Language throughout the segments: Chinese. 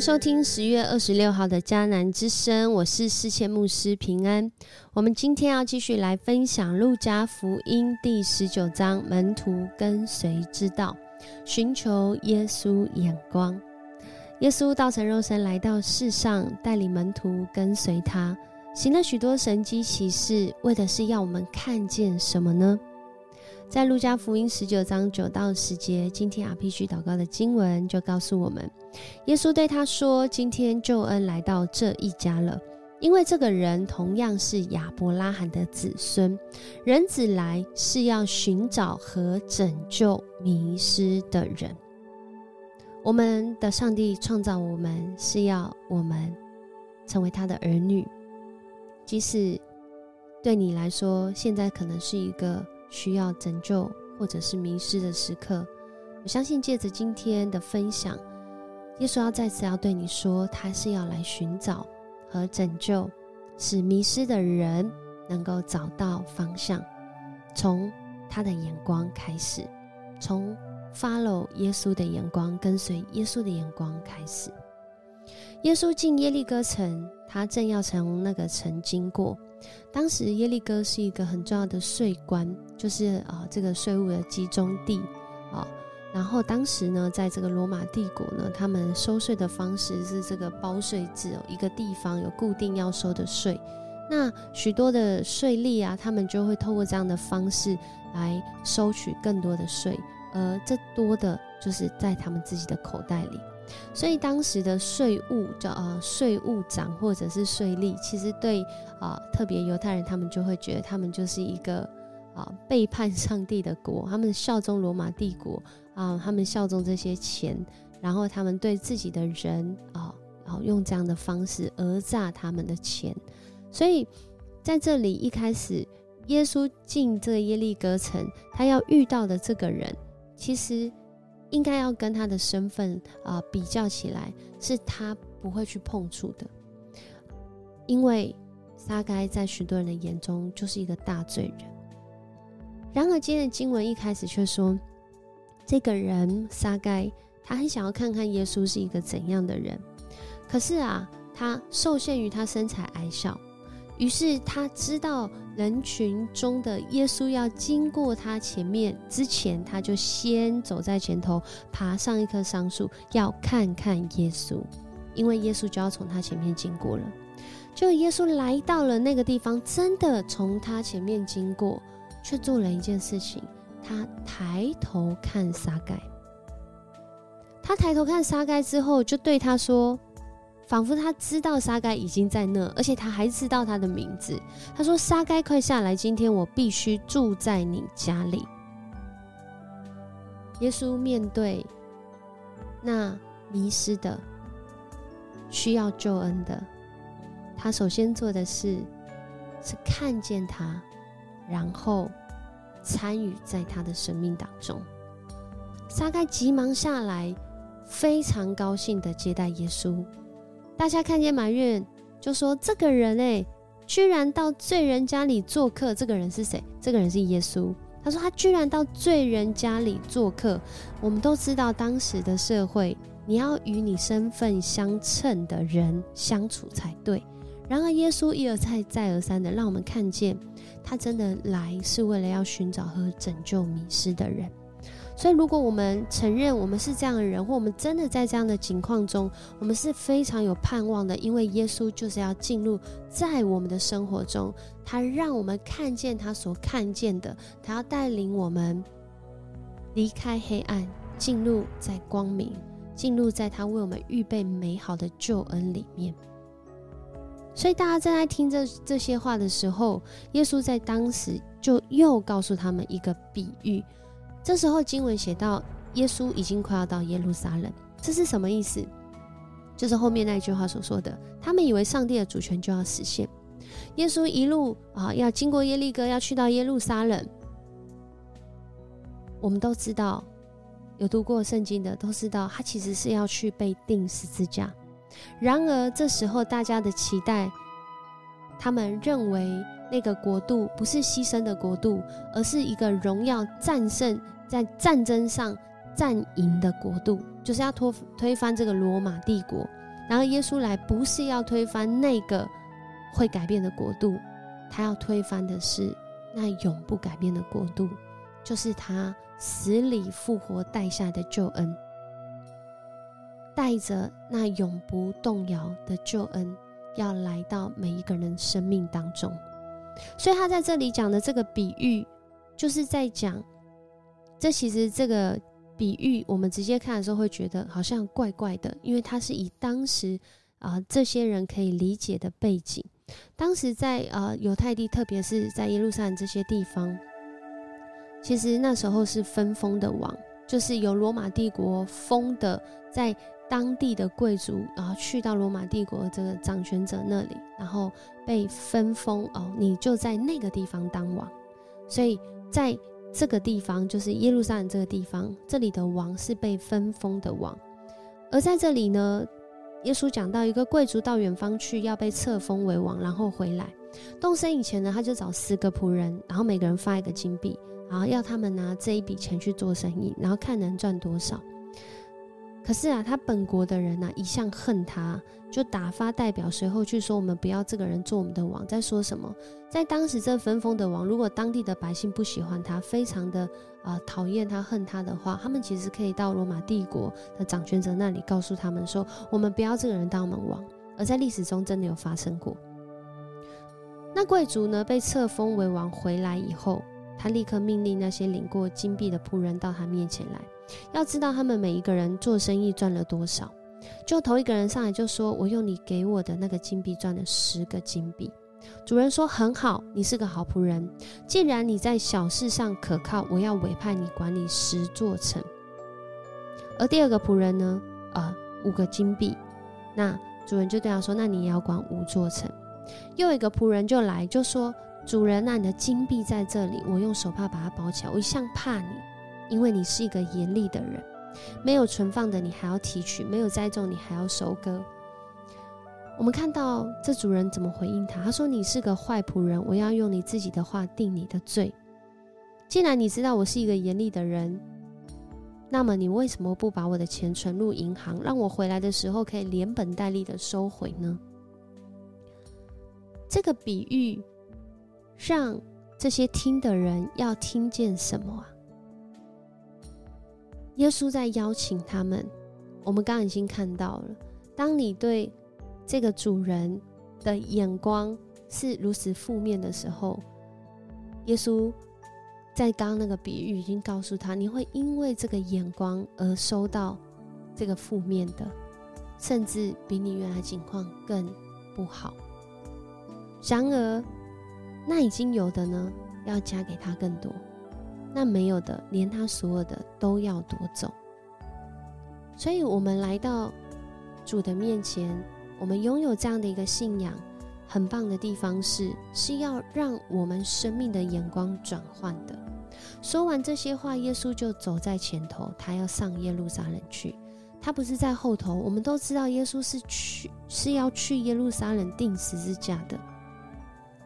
收听十月二十六号的迦南之声，我是世界牧师平安。我们今天要继续来分享路加福音第十九章，门徒跟随之道，寻求耶稣眼光。耶稣道成肉身来到世上，带领门徒跟随他，行了许多神迹奇事，为的是要我们看见什么呢？在路加福音十九章九到十节，今天阿 P 须祷告的经文就告诉我们，耶稣对他说：“今天救恩来到这一家了，因为这个人同样是亚伯拉罕的子孙。人子来是要寻找和拯救迷失的人。我们的上帝创造我们，是要我们成为他的儿女。即使对你来说，现在可能是一个……需要拯救或者是迷失的时刻，我相信借着今天的分享，耶稣要再次要对你说，他是要来寻找和拯救，使迷失的人能够找到方向。从他的眼光开始，从 follow 耶稣的眼光，跟随耶稣的眼光开始。耶稣进耶利哥城，他正要从那个城经过。当时耶利哥是一个很重要的税关，就是啊这个税务的集中地啊。然后当时呢，在这个罗马帝国呢，他们收税的方式是这个包税制哦，一个地方有固定要收的税。那许多的税吏啊，他们就会透过这样的方式来收取更多的税，而这多的就是在他们自己的口袋里。所以当时的税务叫呃税务长或者是税吏，其实对啊特别犹太人，他们就会觉得他们就是一个啊背叛上帝的国，他们效忠罗马帝国啊，他们效忠这些钱，然后他们对自己的人啊，然后用这样的方式讹诈他们的钱。所以在这里一开始，耶稣进这个耶利哥城，他要遇到的这个人，其实。应该要跟他的身份啊比较起来，是他不会去碰触的，因为撒该在许多人的眼中就是一个大罪人。然而，今天的经文一开始却说，这个人撒该，他很想要看看耶稣是一个怎样的人，可是啊，他受限于他身材矮小。于是他知道人群中的耶稣要经过他前面之前，他就先走在前头，爬上一棵桑树，要看看耶稣，因为耶稣就要从他前面经过了。就耶稣来到了那个地方，真的从他前面经过，却做了一件事情，他抬头看沙盖。他抬头看沙盖之后，就对他说。仿佛他知道沙盖已经在那，而且他还知道他的名字。他说：“沙盖，快下来，今天我必须住在你家里。”耶稣面对那迷失的、需要救恩的，他首先做的事是看见他，然后参与在他的生命当中。沙该急忙下来，非常高兴的接待耶稣。大家看见埋怨，就说：“这个人哎，居然到罪人家里做客。这个人是谁？这个人是耶稣。他说他居然到罪人家里做客。我们都知道当时的社会，你要与你身份相称的人相处才对。然而耶稣一而再、再而三的让我们看见，他真的来是为了要寻找和拯救迷失的人。”所以，如果我们承认我们是这样的人，或我们真的在这样的境况中，我们是非常有盼望的，因为耶稣就是要进入在我们的生活中，他让我们看见他所看见的，他要带领我们离开黑暗，进入在光明，进入在他为我们预备美好的救恩里面。所以，大家正在听这这些话的时候，耶稣在当时就又告诉他们一个比喻。这时候经文写到，耶稣已经快要到耶路撒冷，这是什么意思？就是后面那句话所说的，他们以为上帝的主权就要实现，耶稣一路啊要经过耶利哥，要去到耶路撒冷。我们都知道，有读过圣经的都知道，他其实是要去被钉十字架。然而这时候大家的期待，他们认为。那个国度不是牺牲的国度，而是一个荣耀战胜在战争上战赢的国度，就是要推推翻这个罗马帝国。然后耶稣来不是要推翻那个会改变的国度，他要推翻的是那永不改变的国度，就是他死里复活带下的救恩，带着那永不动摇的救恩，要来到每一个人生命当中。所以他在这里讲的这个比喻，就是在讲，这其实这个。比喻，我们直接看的时候会觉得好像怪怪的，因为它是以当时啊这些人可以理解的背景。当时在呃犹太地，特别是在耶路撒冷这些地方，其实那时候是分封的王，就是由罗马帝国封的，在当地的贵族，然后去到罗马帝国这个掌权者那里，然后被分封哦，你就在那个地方当王。所以在这个地方就是耶路撒冷这个地方，这里的王是被分封的王。而在这里呢，耶稣讲到一个贵族到远方去，要被册封为王，然后回来动身以前呢，他就找十个仆人，然后每个人发一个金币，然后要他们拿这一笔钱去做生意，然后看能赚多少。可是啊，他本国的人呐，一向恨他，就打发代表随后去说：“我们不要这个人做我们的王。”在说什么？在当时这分封的王，如果当地的百姓不喜欢他，非常的啊讨厌他、恨他的话，他们其实可以到罗马帝国的掌权者那里，告诉他们说：“我们不要这个人当我们王。”而在历史中真的有发生过。那贵族呢，被册封为王回来以后，他立刻命令那些领过金币的仆人到他面前来。要知道他们每一个人做生意赚了多少，就头一个人上来就说：“我用你给我的那个金币赚了十个金币。”主人说：“很好，你是个好仆人。既然你在小事上可靠，我要委派你管理十座城。”而第二个仆人呢？呃，五个金币。那主人就对他说：“那你也要管五座城。”又一个仆人就来就说：“主人，那你的金币在这里，我用手帕把它包起来。我一向怕你。”因为你是一个严厉的人，没有存放的你还要提取，没有栽种你还要收割。我们看到这主人怎么回应他？他说：“你是个坏仆人，我要用你自己的话定你的罪。既然你知道我是一个严厉的人，那么你为什么不把我的钱存入银行，让我回来的时候可以连本带利的收回呢？”这个比喻让这些听的人要听见什么啊？耶稣在邀请他们，我们刚刚已经看到了。当你对这个主人的眼光是如此负面的时候，耶稣在刚刚那个比喻已经告诉他，你会因为这个眼光而收到这个负面的，甚至比你原来情况更不好。然而，那已经有的呢，要加给他更多。那没有的，连他所有的都要夺走。所以，我们来到主的面前，我们拥有这样的一个信仰，很棒的地方是，是要让我们生命的眼光转换的。说完这些话，耶稣就走在前头，他要上耶路撒冷去。他不是在后头。我们都知道，耶稣是去是要去耶路撒冷钉十字架的。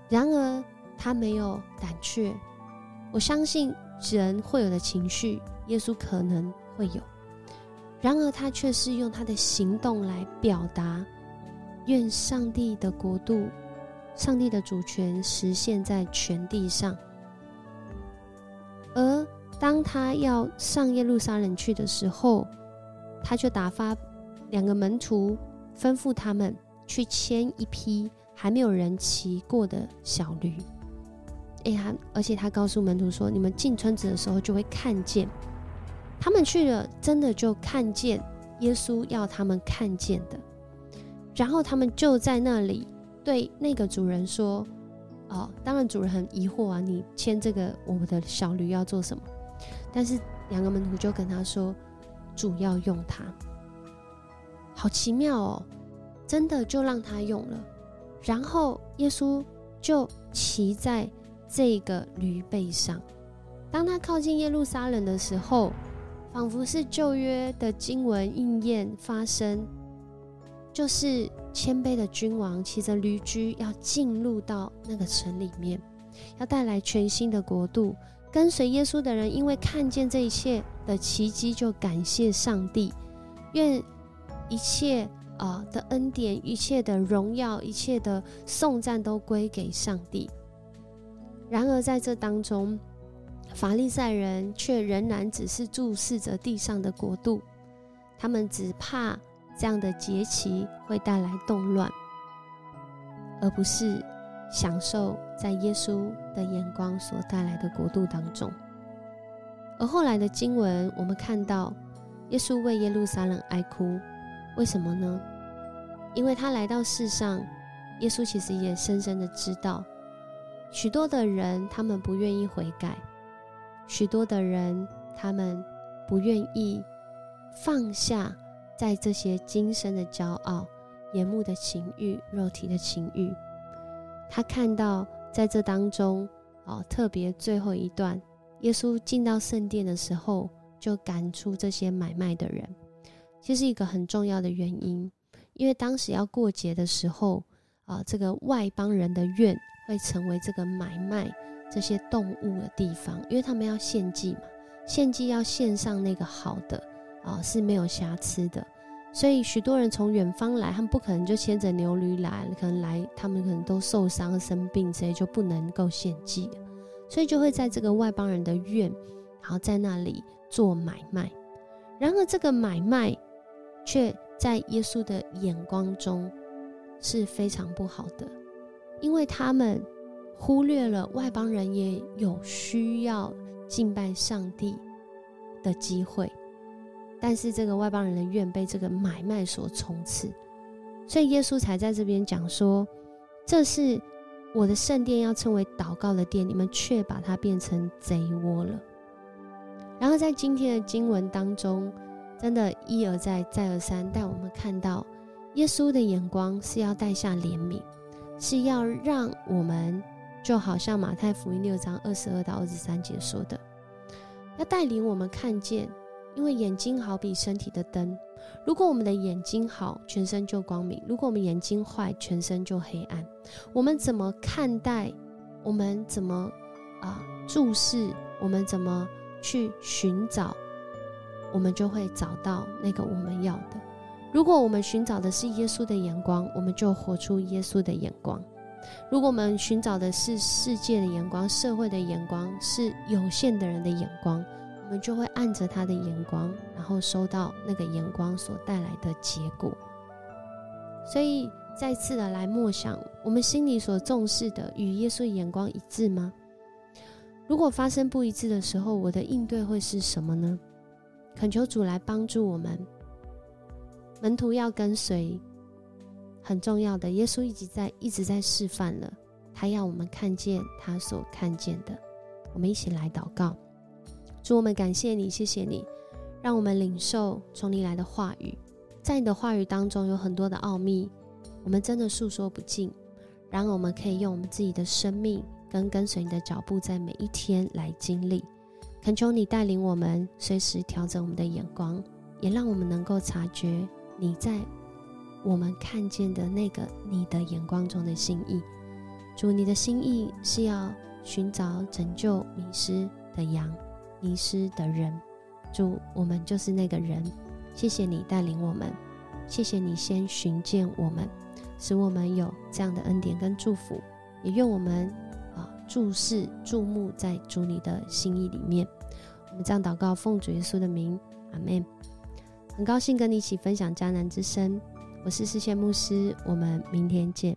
然而，他没有胆怯。我相信。人会有的情绪，耶稣可能会有，然而他却是用他的行动来表达，愿上帝的国度、上帝的主权实现在全地上。而当他要上耶路撒冷去的时候，他就打发两个门徒，吩咐他们去牵一匹还没有人骑过的小驴。哎呀！而且他告诉门徒说：“你们进村子的时候就会看见，他们去了，真的就看见耶稣要他们看见的。然后他们就在那里对那个主人说：‘哦，当然主人很疑惑啊，你牵这个我们的小驴要做什么？’但是两个门徒就跟他说：‘主要用它。’好奇妙哦！真的就让他用了，然后耶稣就骑在。”这个驴背上，当他靠近耶路撒冷的时候，仿佛是旧约的经文应验发生，就是谦卑的君王骑着驴驹要进入到那个城里面，要带来全新的国度。跟随耶稣的人，因为看见这一切，的奇迹就感谢上帝，愿一切啊的恩典、一切的荣耀、一切的颂赞都归给上帝。然而在这当中，法利赛人却仍然只是注视着地上的国度，他们只怕这样的节期会带来动乱，而不是享受在耶稣的眼光所带来的国度当中。而后来的经文，我们看到耶稣为耶路撒冷哀哭，为什么呢？因为他来到世上，耶稣其实也深深的知道，许多的人他们不愿意悔改，许多的人他们不愿意放下在这些今生的骄傲、眼目的情欲、肉体的情欲。他看到在这当中，哦，特别最后一段。耶稣进到圣殿的时候，就赶出这些买卖的人，其实一个很重要的原因，因为当时要过节的时候，啊，这个外邦人的愿会成为这个买卖这些动物的地方，因为他们要献祭嘛，献祭要献上那个好的，啊，是没有瑕疵的，所以许多人从远方来，他们不可能就牵着牛驴来，可能来他们可能都受伤生病，所以就不能够献祭。所以就会在这个外邦人的院，然后在那里做买卖。然而，这个买卖却在耶稣的眼光中是非常不好的，因为他们忽略了外邦人也有需要敬拜上帝的机会。但是，这个外邦人的愿被这个买卖所充斥，所以耶稣才在这边讲说：“这是。”我的圣殿要称为祷告的殿，你们却把它变成贼窝了。然后在今天的经文当中，真的，一而再，再而三带我们看到，耶稣的眼光是要带下怜悯，是要让我们就好像马太福音六章二十二到二十三节说的，要带领我们看见，因为眼睛好比身体的灯。如果我们的眼睛好，全身就光明；如果我们眼睛坏，全身就黑暗。我们怎么看待？我们怎么啊注视？我们怎么去寻找？我们就会找到那个我们要的。如果我们寻找的是耶稣的眼光，我们就活出耶稣的眼光；如果我们寻找的是世界的眼光、社会的眼光，是有限的人的眼光。我们就会按着他的眼光，然后收到那个眼光所带来的结果。所以，再次的来默想，我们心里所重视的与耶稣眼光一致吗？如果发生不一致的时候，我的应对会是什么呢？恳求主来帮助我们。门徒要跟随，很重要的。耶稣一直在一直在示范了，他要我们看见他所看见的。我们一起来祷告。主，我们感谢你，谢谢你，让我们领受从你来的话语，在你的话语当中有很多的奥秘，我们真的诉说不尽。然而，我们可以用我们自己的生命跟跟随你的脚步，在每一天来经历。恳求你带领我们，随时调整我们的眼光，也让我们能够察觉你在我们看见的那个你的眼光中的心意。主，你的心意是要寻找拯救迷失的羊。迷失的人，主，我们就是那个人。谢谢你带领我们，谢谢你先寻见我们，使我们有这样的恩典跟祝福。也愿我们啊注视注目在主你的心意里面。我们这样祷告，奉主耶稣的名，阿门。很高兴跟你一起分享迦南之声，我是世宪牧师，我们明天见。